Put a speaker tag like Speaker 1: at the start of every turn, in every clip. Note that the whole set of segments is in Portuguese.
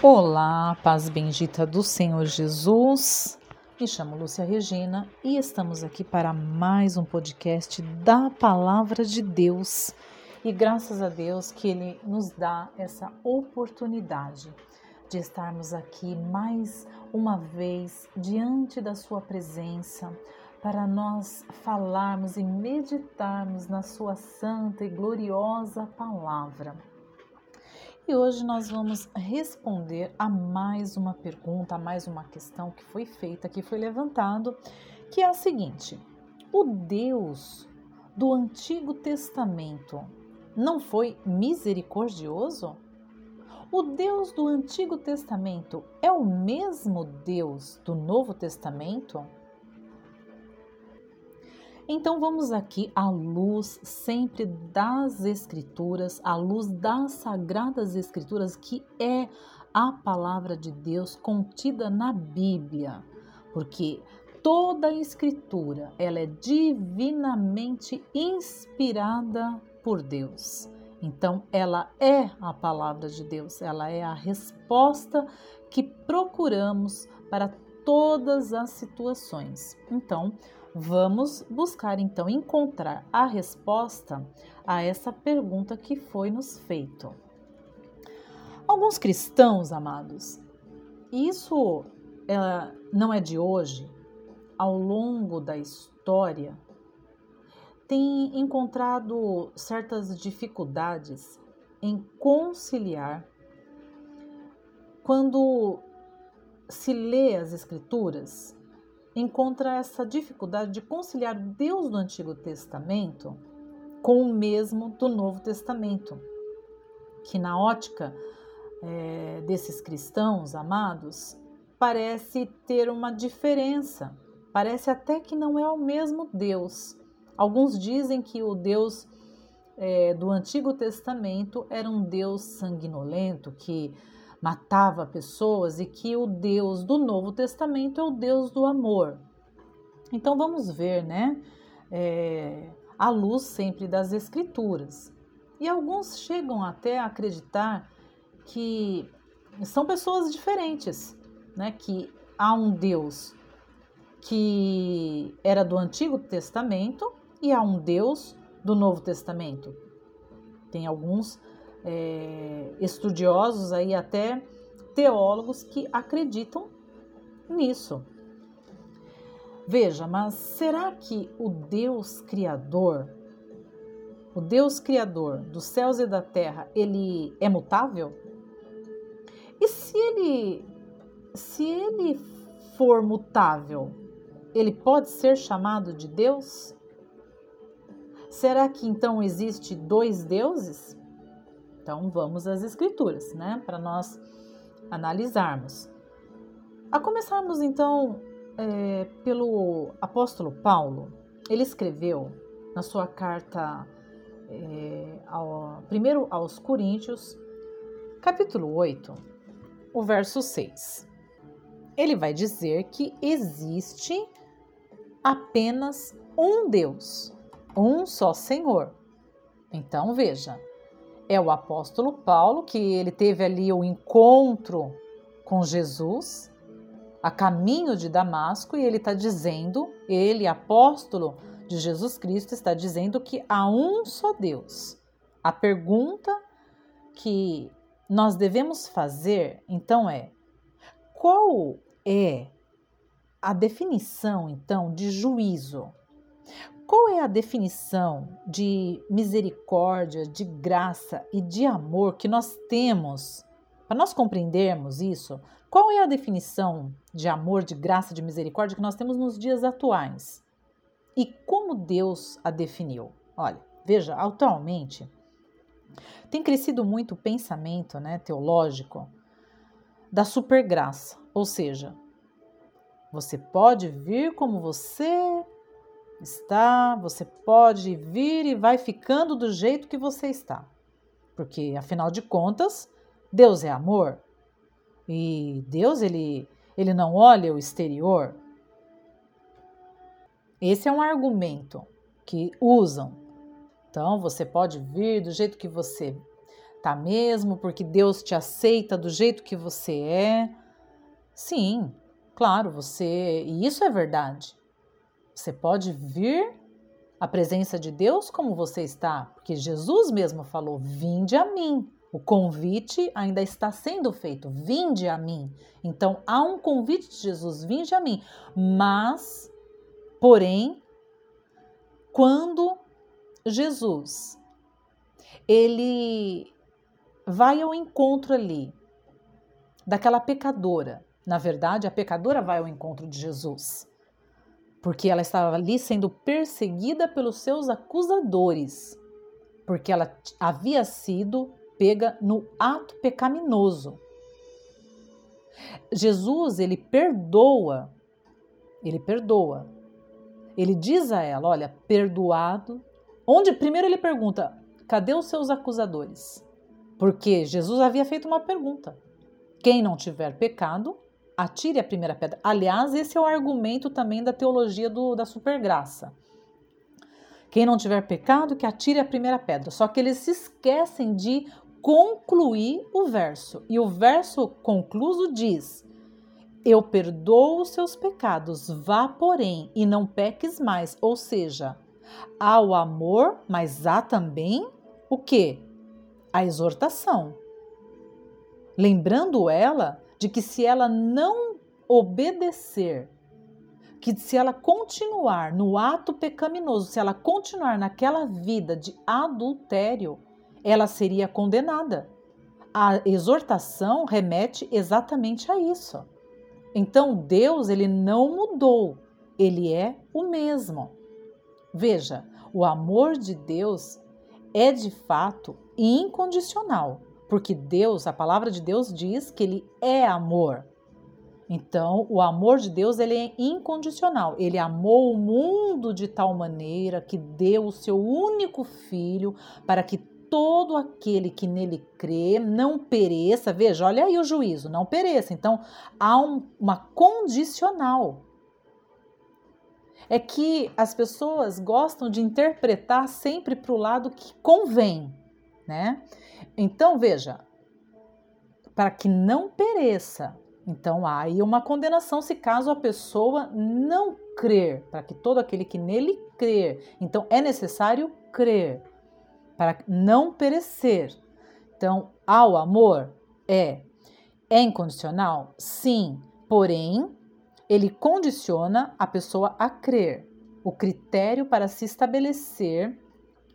Speaker 1: Olá, paz bendita do Senhor Jesus. Me chamo Lúcia Regina e estamos aqui para mais um podcast da Palavra de Deus. E graças a Deus que Ele nos dá essa oportunidade de estarmos aqui mais uma vez diante da Sua presença para nós falarmos e meditarmos na Sua santa e gloriosa palavra. E hoje nós vamos responder a mais uma pergunta, a mais uma questão que foi feita, que foi levantado, que é a seguinte: o Deus do Antigo Testamento não foi misericordioso? O Deus do Antigo Testamento é o mesmo Deus do Novo Testamento? Então vamos aqui à luz sempre das Escrituras, à luz das Sagradas Escrituras, que é a palavra de Deus contida na Bíblia, porque toda a Escritura ela é divinamente inspirada por Deus. Então, ela é a palavra de Deus, ela é a resposta que procuramos para todas as situações. Então, Vamos buscar então encontrar a resposta a essa pergunta que foi nos feito. Alguns cristãos, amados, isso é, não é de hoje, ao longo da história, tem encontrado certas dificuldades em conciliar quando se lê as Escrituras encontra essa dificuldade de conciliar Deus do Antigo Testamento com o mesmo do Novo Testamento, que na ótica é, desses cristãos amados parece ter uma diferença, parece até que não é o mesmo Deus. Alguns dizem que o Deus é, do Antigo Testamento era um Deus sanguinolento que matava pessoas e que o Deus do Novo Testamento é o Deus do amor. Então vamos ver, né? É, a luz sempre das Escrituras. E alguns chegam até a acreditar que são pessoas diferentes, né? Que há um Deus que era do Antigo Testamento e há um Deus do Novo Testamento. Tem alguns é, estudiosos aí até teólogos que acreditam nisso. Veja, mas será que o Deus criador, o Deus criador dos céus e da terra, ele é mutável? E se ele se ele for mutável, ele pode ser chamado de Deus? Será que então existe dois deuses? Então vamos às escrituras, né, para nós analisarmos. A começarmos então é, pelo apóstolo Paulo, ele escreveu na sua carta é, ao, primeiro aos Coríntios, capítulo 8, o verso 6. Ele vai dizer que existe apenas um Deus, um só Senhor. Então veja, é o apóstolo Paulo, que ele teve ali o encontro com Jesus a caminho de Damasco e ele está dizendo, ele, apóstolo de Jesus Cristo, está dizendo que há um só Deus. A pergunta que nós devemos fazer, então, é: qual é a definição, então, de juízo? Qual é a definição de misericórdia, de graça e de amor que nós temos? Para nós compreendermos isso, qual é a definição de amor, de graça, de misericórdia que nós temos nos dias atuais? E como Deus a definiu? Olha, veja, atualmente tem crescido muito o pensamento né, teológico da supergraça, ou seja, você pode vir como você está, você pode vir e vai ficando do jeito que você está. Porque afinal de contas, Deus é amor. E Deus ele ele não olha o exterior. Esse é um argumento que usam. Então você pode vir do jeito que você Tá mesmo? Porque Deus te aceita do jeito que você é? Sim, claro, você. E isso é verdade. Você pode vir à presença de Deus como você está, porque Jesus mesmo falou: Vinde a mim. O convite ainda está sendo feito. Vinde a mim. Então há um convite de Jesus: Vinde a mim. Mas, porém, quando Jesus ele vai ao encontro ali daquela pecadora. Na verdade, a pecadora vai ao encontro de Jesus, porque ela estava ali sendo perseguida pelos seus acusadores, porque ela havia sido pega no ato pecaminoso. Jesus, ele perdoa, ele perdoa. Ele diz a ela: Olha, perdoado. Onde primeiro ele pergunta: Cadê os seus acusadores? Porque Jesus havia feito uma pergunta: quem não tiver pecado, atire a primeira pedra. Aliás, esse é o argumento também da teologia do, da supergraça. Quem não tiver pecado, que atire a primeira pedra. Só que eles se esquecem de concluir o verso. E o verso concluso diz: Eu perdoo os seus pecados, vá, porém, e não peques mais. Ou seja, há o amor, mas há também o que? a exortação, lembrando ela de que se ela não obedecer, que se ela continuar no ato pecaminoso, se ela continuar naquela vida de adultério, ela seria condenada. A exortação remete exatamente a isso. Então Deus ele não mudou, ele é o mesmo. Veja, o amor de Deus é de fato incondicional, porque Deus, a palavra de Deus diz que ele é amor. Então, o amor de Deus ele é incondicional. Ele amou o mundo de tal maneira que deu o seu único filho para que todo aquele que nele crê não pereça. Veja, olha aí o juízo, não pereça. Então, há um, uma condicional é que as pessoas gostam de interpretar sempre para o lado que convém, né? Então, veja, para que não pereça. Então, há aí uma condenação se caso a pessoa não crer, para que todo aquele que nele crer. Então, é necessário crer para não perecer. Então, há o amor? É. É incondicional? Sim. Porém, ele condiciona a pessoa a crer. O critério para se estabelecer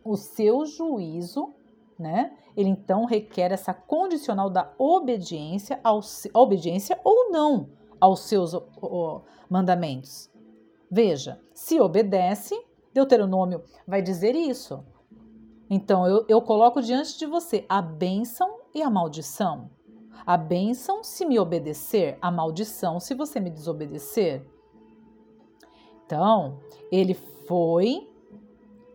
Speaker 1: o seu juízo, né? Ele então requer essa condicional da obediência, ao, obediência ou não aos seus mandamentos. Veja, se obedece, Deuteronômio vai dizer isso. Então eu, eu coloco diante de você a bênção e a maldição. A bênção se me obedecer, a maldição se você me desobedecer. Então, ele foi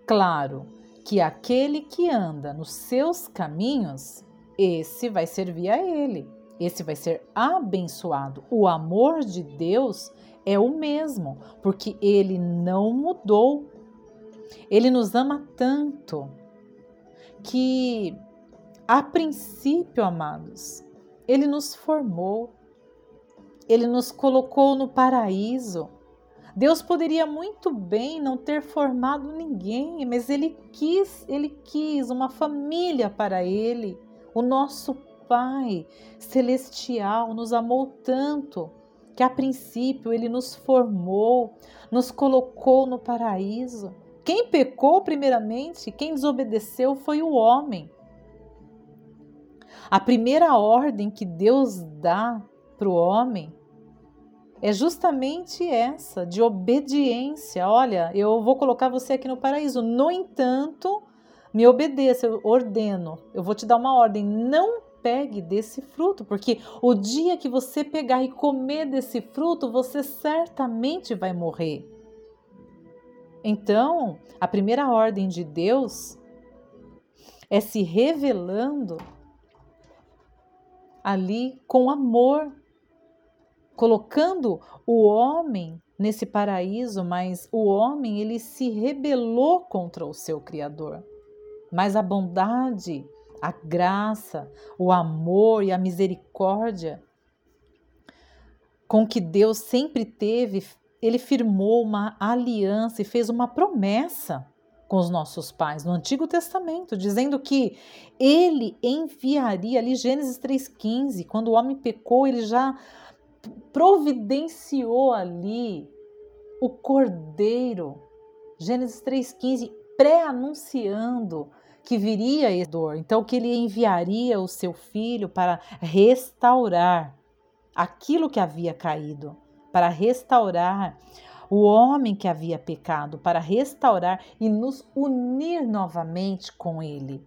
Speaker 1: claro que aquele que anda nos seus caminhos, esse vai servir a ele, esse vai ser abençoado. O amor de Deus é o mesmo, porque ele não mudou. Ele nos ama tanto que, a princípio, amados, ele nos formou, ele nos colocou no paraíso. Deus poderia muito bem não ter formado ninguém, mas ele quis, ele quis uma família para ele. O nosso Pai celestial nos amou tanto que a princípio ele nos formou, nos colocou no paraíso. Quem pecou primeiramente, quem desobedeceu foi o homem. A primeira ordem que Deus dá para o homem é justamente essa, de obediência. Olha, eu vou colocar você aqui no paraíso. No entanto, me obedeça, eu ordeno. Eu vou te dar uma ordem. Não pegue desse fruto, porque o dia que você pegar e comer desse fruto, você certamente vai morrer. Então, a primeira ordem de Deus é se revelando ali com amor, colocando o homem nesse paraíso, mas o homem ele se rebelou contra o seu criador. Mas a bondade, a graça, o amor e a misericórdia com que Deus sempre teve, ele firmou uma aliança e fez uma promessa com os nossos pais no Antigo Testamento, dizendo que ele enviaria ali Gênesis 3:15, quando o homem pecou, ele já providenciou ali o cordeiro. Gênesis 3:15 pré-anunciando que viria a dor, então que ele enviaria o seu filho para restaurar aquilo que havia caído, para restaurar o homem que havia pecado, para restaurar e nos unir novamente com ele.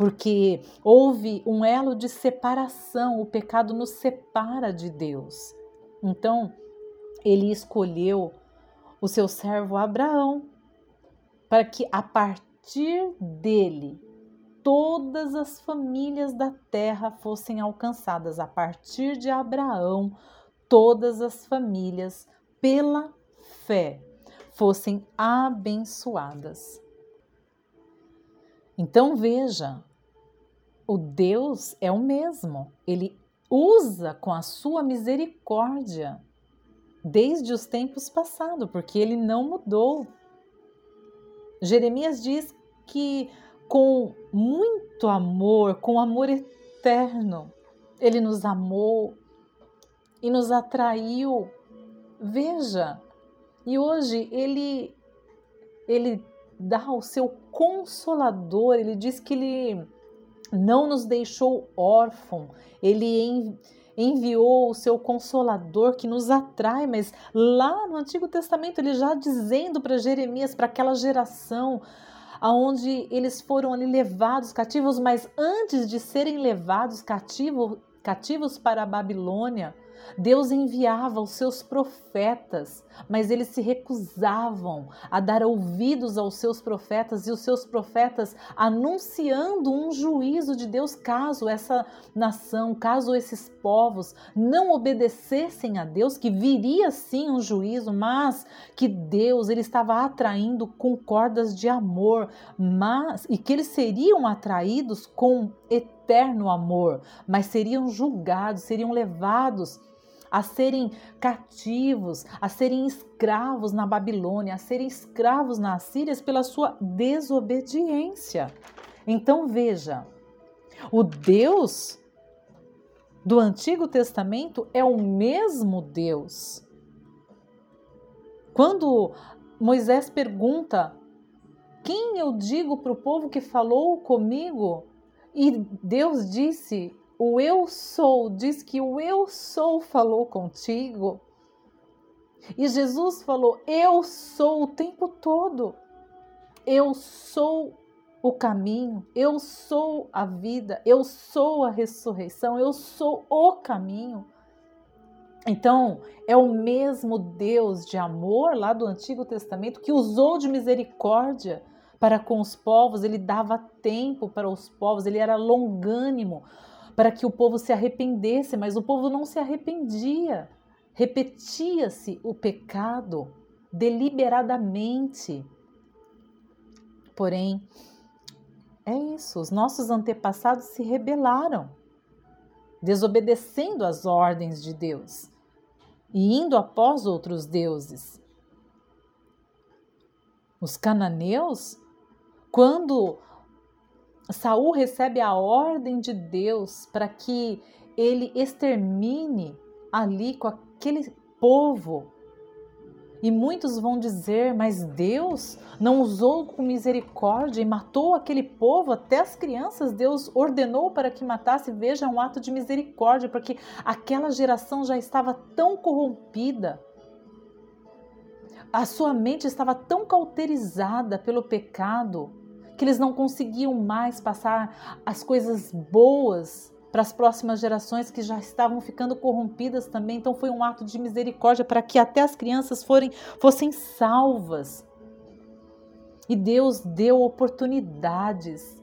Speaker 1: Porque houve um elo de separação, o pecado nos separa de Deus. Então, ele escolheu o seu servo Abraão para que a partir dele todas as famílias da terra fossem alcançadas a partir de Abraão, todas as famílias pela fé fossem abençoadas. Então veja, o Deus é o mesmo, ele usa com a sua misericórdia desde os tempos passados, porque ele não mudou. Jeremias diz que com muito amor, com amor eterno. Ele nos amou e nos atraiu. Veja, e hoje ele ele dá o seu consolador, ele diz que ele não nos deixou órfão, ele enviou o seu consolador que nos atrai, mas lá no Antigo Testamento ele já dizendo para Jeremias, para aquela geração, aonde eles foram ali levados cativos, mas antes de serem levados cativo, cativos para a Babilônia, Deus enviava os seus profetas, mas eles se recusavam a dar ouvidos aos seus profetas e os seus profetas anunciando um juízo de Deus caso essa nação, caso esses povos não obedecessem a Deus, que viria sim um juízo, mas que Deus ele estava atraindo com cordas de amor, mas e que eles seriam atraídos com eterno amor, mas seriam julgados, seriam levados a serem cativos, a serem escravos na Babilônia, a serem escravos na Assíria pela sua desobediência. Então veja, o Deus do Antigo Testamento é o mesmo Deus. Quando Moisés pergunta: Quem eu digo para o povo que falou comigo? E Deus disse: o eu sou diz que o eu sou falou contigo. E Jesus falou: Eu sou o tempo todo. Eu sou o caminho, eu sou a vida, eu sou a ressurreição, eu sou o caminho. Então, é o mesmo Deus de amor lá do Antigo Testamento que usou de misericórdia para com os povos, ele dava tempo para os povos, ele era longânimo para que o povo se arrependesse, mas o povo não se arrependia. Repetia-se o pecado deliberadamente. Porém, é isso, os nossos antepassados se rebelaram, desobedecendo às ordens de Deus e indo após outros deuses. Os cananeus, quando Saul recebe a ordem de Deus para que ele extermine ali com aquele povo. E muitos vão dizer, mas Deus não usou com misericórdia e matou aquele povo, até as crianças, Deus ordenou para que matasse. Veja, um ato de misericórdia, porque aquela geração já estava tão corrompida, a sua mente estava tão cauterizada pelo pecado, que eles não conseguiam mais passar as coisas boas para as próximas gerações que já estavam ficando corrompidas também. Então foi um ato de misericórdia para que até as crianças forem, fossem salvas. E Deus deu oportunidades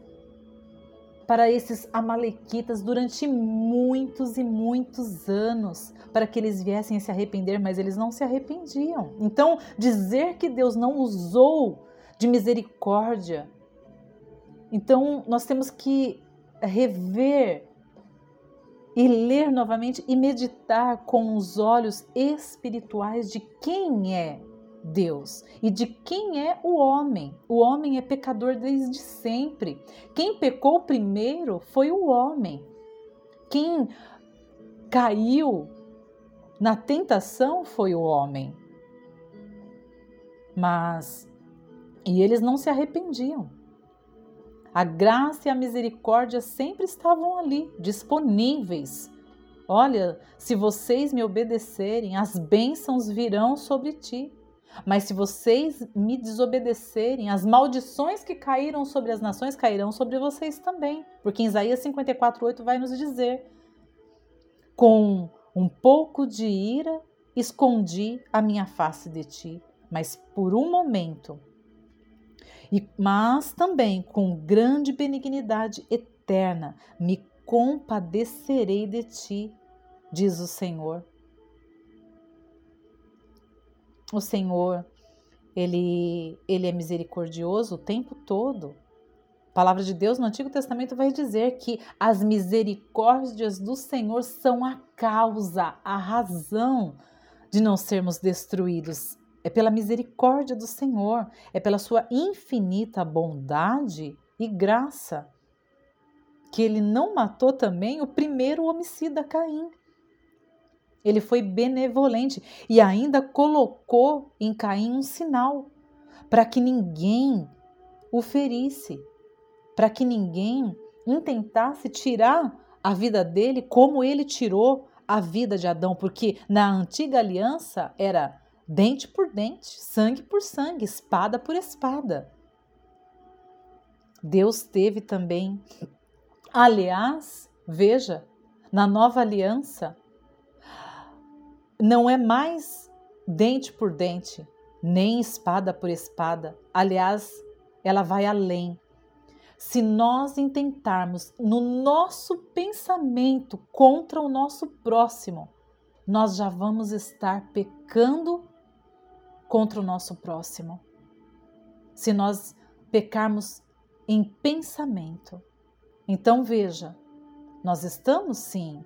Speaker 1: para esses amalequitas durante muitos e muitos anos, para que eles viessem a se arrepender, mas eles não se arrependiam. Então, dizer que Deus não usou de misericórdia então, nós temos que rever e ler novamente e meditar com os olhos espirituais de quem é Deus e de quem é o homem. O homem é pecador desde sempre. Quem pecou primeiro foi o homem. Quem caiu na tentação foi o homem. Mas e eles não se arrependiam. A graça e a misericórdia sempre estavam ali, disponíveis. Olha, se vocês me obedecerem, as bênçãos virão sobre ti. Mas se vocês me desobedecerem, as maldições que caíram sobre as nações cairão sobre vocês também. Porque em Isaías 54:8 vai nos dizer: Com um pouco de ira escondi a minha face de ti, mas por um momento e, mas também com grande benignidade eterna me compadecerei de ti, diz o Senhor. O Senhor, ele, ele é misericordioso o tempo todo. A palavra de Deus no Antigo Testamento vai dizer que as misericórdias do Senhor são a causa, a razão de não sermos destruídos é pela misericórdia do Senhor, é pela sua infinita bondade e graça que ele não matou também o primeiro homicida Caim. Ele foi benevolente e ainda colocou em Caim um sinal para que ninguém o ferisse, para que ninguém intentasse tirar a vida dele como ele tirou a vida de Adão, porque na antiga aliança era dente por dente, sangue por sangue, espada por espada. Deus teve também. Aliás, veja, na nova aliança, não é mais dente por dente, nem espada por espada. Aliás, ela vai além. Se nós intentarmos no nosso pensamento contra o nosso próximo, nós já vamos estar pecando contra o nosso próximo. Se nós pecarmos em pensamento. Então veja, nós estamos sim,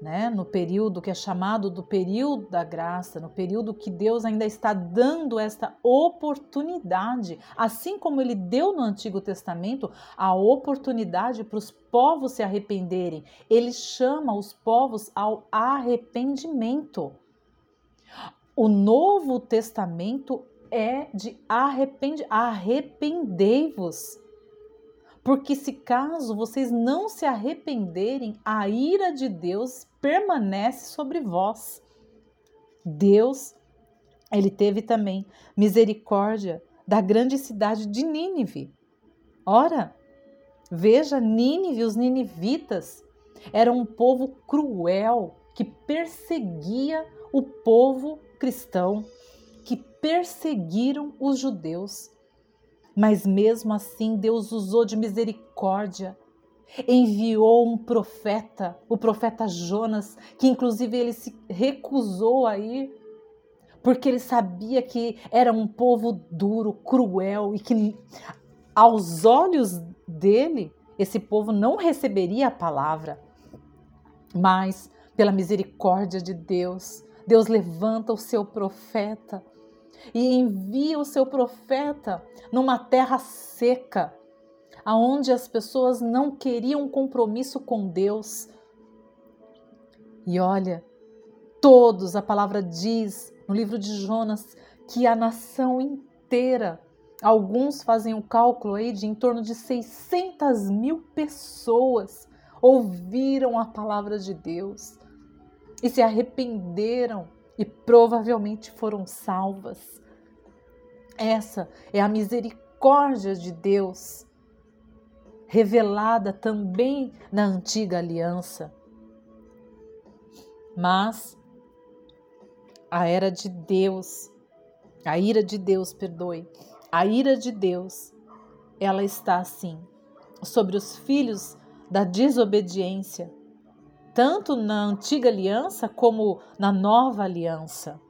Speaker 1: né, no período que é chamado do período da graça, no período que Deus ainda está dando esta oportunidade, assim como ele deu no Antigo Testamento a oportunidade para os povos se arrependerem. Ele chama os povos ao arrependimento. O Novo Testamento é de arrepende, arrependei-vos. Porque se caso vocês não se arrependerem, a ira de Deus permanece sobre vós. Deus, ele teve também misericórdia da grande cidade de Nínive. Ora, veja, Nínive, os ninivitas, eram um povo cruel que perseguia o povo cristão que perseguiram os judeus. Mas mesmo assim, Deus usou de misericórdia. Enviou um profeta, o profeta Jonas, que inclusive ele se recusou a ir, porque ele sabia que era um povo duro, cruel e que aos olhos dele esse povo não receberia a palavra. Mas pela misericórdia de Deus, Deus levanta o seu profeta e envia o seu profeta numa terra seca, aonde as pessoas não queriam compromisso com Deus. E olha, todos, a palavra diz no livro de Jonas, que a nação inteira, alguns fazem o cálculo aí de em torno de 600 mil pessoas ouviram a palavra de Deus e se arrependeram e provavelmente foram salvas. Essa é a misericórdia de Deus, revelada também na antiga aliança. Mas a era de Deus, a ira de Deus, perdoe, a ira de Deus, ela está assim sobre os filhos da desobediência tanto na antiga aliança como na nova aliança.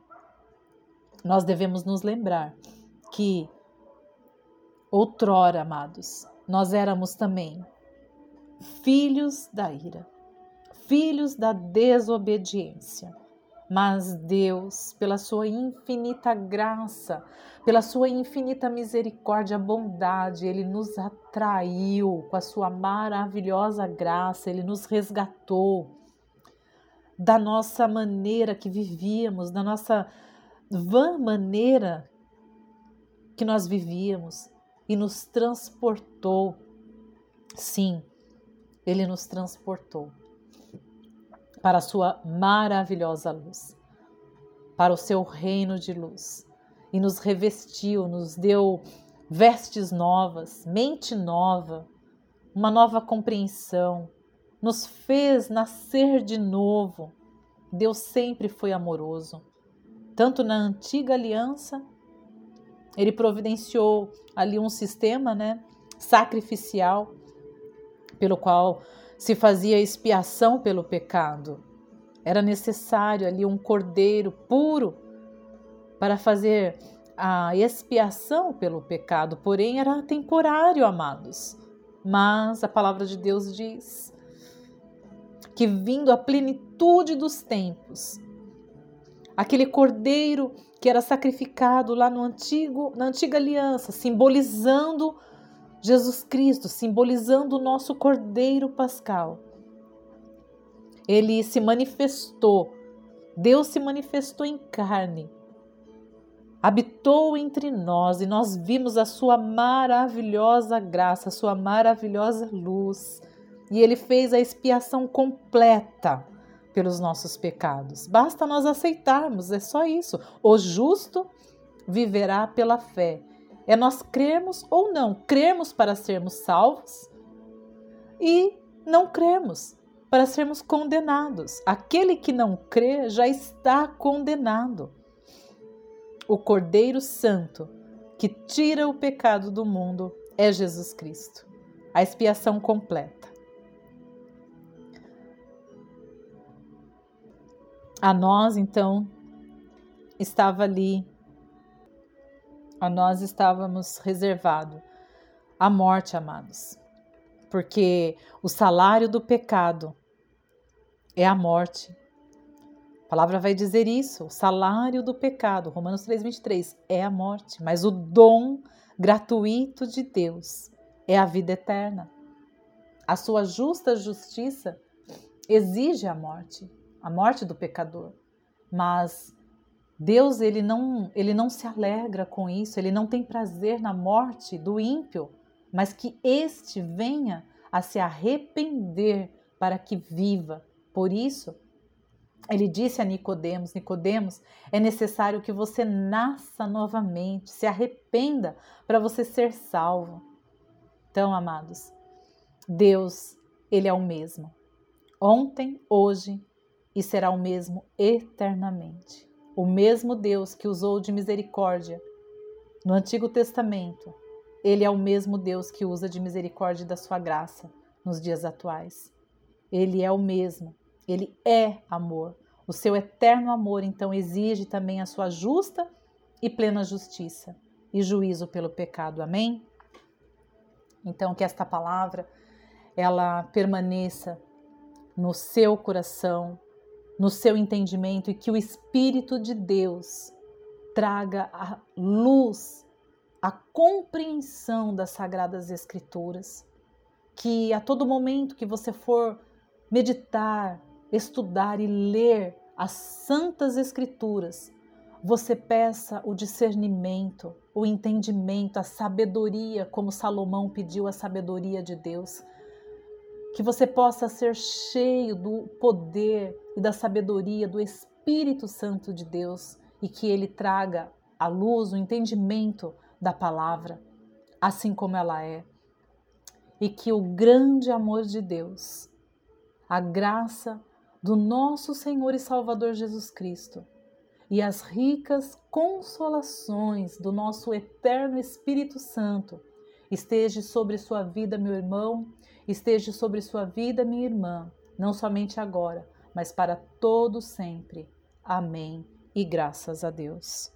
Speaker 1: Nós devemos nos lembrar que outrora, amados, nós éramos também filhos da ira, filhos da desobediência. Mas Deus, pela sua infinita graça, pela sua infinita misericórdia, bondade, ele nos atraiu com a sua maravilhosa graça, ele nos resgatou da nossa maneira que vivíamos, da nossa vã maneira que nós vivíamos e nos transportou. Sim, ele nos transportou para a sua maravilhosa luz, para o seu reino de luz, e nos revestiu, nos deu vestes novas, mente nova, uma nova compreensão, nos fez nascer de novo. Deus sempre foi amoroso, tanto na antiga aliança, ele providenciou ali um sistema, né, sacrificial, pelo qual se fazia expiação pelo pecado. Era necessário ali um cordeiro puro para fazer a expiação pelo pecado, porém era temporário, amados. Mas a palavra de Deus diz que vindo a plenitude dos tempos, aquele cordeiro que era sacrificado lá no antigo, na antiga aliança, simbolizando Jesus Cristo, simbolizando o nosso Cordeiro Pascal. Ele se manifestou, Deus se manifestou em carne, habitou entre nós e nós vimos a sua maravilhosa graça, a sua maravilhosa luz. E ele fez a expiação completa pelos nossos pecados. Basta nós aceitarmos, é só isso. O justo viverá pela fé. É nós cremos ou não, cremos para sermos salvos e não cremos para sermos condenados. Aquele que não crê já está condenado. O Cordeiro Santo que tira o pecado do mundo é Jesus Cristo. A expiação completa. A nós, então, estava ali a nós estávamos reservado a morte, amados. Porque o salário do pecado é a morte. A palavra vai dizer isso, o salário do pecado, Romanos 3:23, é a morte, mas o dom gratuito de Deus é a vida eterna. A sua justa justiça exige a morte, a morte do pecador. Mas Deus ele não, ele não se alegra com isso, ele não tem prazer na morte do ímpio, mas que este venha a se arrepender para que viva. Por isso, ele disse a Nicodemos: Nicodemos, é necessário que você nasça novamente, se arrependa para você ser salvo. Então, amados, Deus, ele é o mesmo. Ontem, hoje e será o mesmo eternamente. O mesmo Deus que usou de misericórdia no Antigo Testamento, ele é o mesmo Deus que usa de misericórdia da sua graça nos dias atuais. Ele é o mesmo, ele é amor. O seu eterno amor, então, exige também a sua justa e plena justiça e juízo pelo pecado. Amém? Então, que esta palavra ela permaneça no seu coração, no seu entendimento e que o Espírito de Deus traga a luz, a compreensão das Sagradas Escrituras. Que a todo momento que você for meditar, estudar e ler as Santas Escrituras, você peça o discernimento, o entendimento, a sabedoria, como Salomão pediu a sabedoria de Deus que você possa ser cheio do poder e da sabedoria do Espírito Santo de Deus e que ele traga a luz, o entendimento da palavra, assim como ela é. E que o grande amor de Deus, a graça do nosso Senhor e Salvador Jesus Cristo e as ricas consolações do nosso eterno Espírito Santo esteja sobre sua vida, meu irmão esteja sobre sua vida, minha irmã, não somente agora, mas para todo sempre. Amém. E graças a Deus.